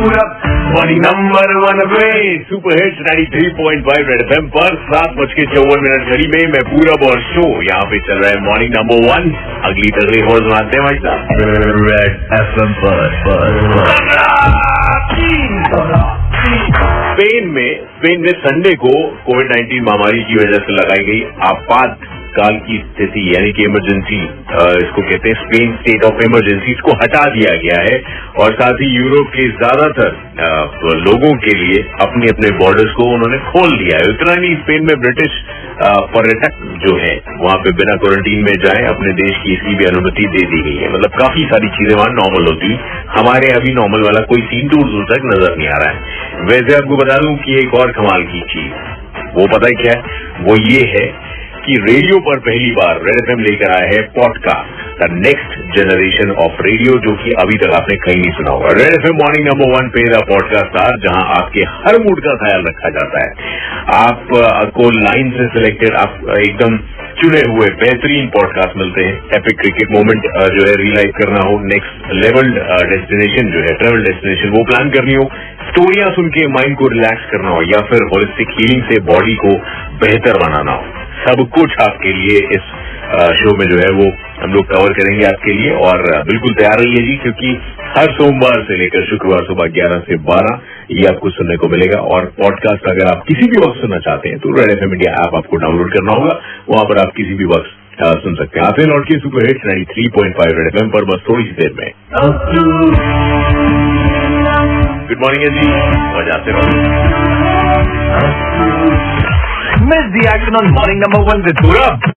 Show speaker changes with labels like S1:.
S1: पूरब
S2: morning number one पे super hits 93.5 Red FM पर सात बज के चौवन मिनट घड़ी में मैं पूरब और शो। यहाँ पे चल रहा है मॉर्निंग नंबर वन अगली तगड़ी और सुनाते हैं भाई साहब।
S1: रेड एफएम पर
S2: स्पेन में स्पेन में संडे को कोविड 19 महामारी की वजह से लगाई गई आपात काल की स्थिति, यानी कि इमरजेंसी इसको कहते हैं स्पेन स्टेट ऑफ़ इमरजेंसी इसको हटा दिया गया है। और साथ ही यूरोप के ज़्यादातर लोगों के लिए अपने अपने बॉर्डर्स को उन्होंने खोल दिया है। उतना नहीं स्पेन में ब्रिटिश पर्यटक जो है, वहाँ पे बिना क्वारंटीन में जाए, अपने देश की इसकी भी अनुमति दे दी गई है। मतलब काफ़ी सारी चीज़ें वहाँ नॉर्मल होती हमारे अभी नॉर्मल वाला कोई सीन दूर दूर तक नज़र नहीं आ रहा है। वैसे आपको बता दूँ कि एक और कमाल की चीज़, वो पता है क्या है? वो ये है कि रेडियो पर पहली बार रेड एफ़ लेकर आया है podcast the next generation of radio जो कि अभी तक आपने कहीं नहीं सुना होगा। Red F morning number one पे द पॉडकास्ट आर जहाँ आपके हर मूड का ख्याल रखा जाता है। आपको लाइन से सिलेक्टेड आप एकदम चुने हुए बेहतरीन पॉडकास्ट मिलते हैं। एपिक क्रिकेट मोमेंट जो है रियलाइज़ करना हो नेक्स्ट लेवल डेस्टिनेशन जो है ट्रेवल डेस्टिनेशन वो प्लान करनी हो। स्टोरियाँ सुन के माइंड को रिलैक्स करना हो, या फिर होलिस्टिक हीलिंग से बॉडी को बेहतर बनाना हो। सब कुछ आपके लिए इस शो में जो है वो हम लोग कवर करेंगे आपके लिए और बिल्कुल तैयार रहिए जी, क्योंकि हर सोमवार से लेकर शुक्रवार सुबह 11 से 12 ये आपको सुनने को मिलेगा और पॉडकास्ट अगर आप किसी भी वक्त सुनना चाहते हैं तो Red F M India app आपको डाउनलोड करना होगा, वहाँ पर आप किसी भी वक्त सुन सकते हैं। आते हैं लौट के super hit nine three point five Red F M पर, बस थोड़ी सी देर में। गुड मॉर्निंग जी मजाते रहो।
S1: Miss the action on morning number one with Purab.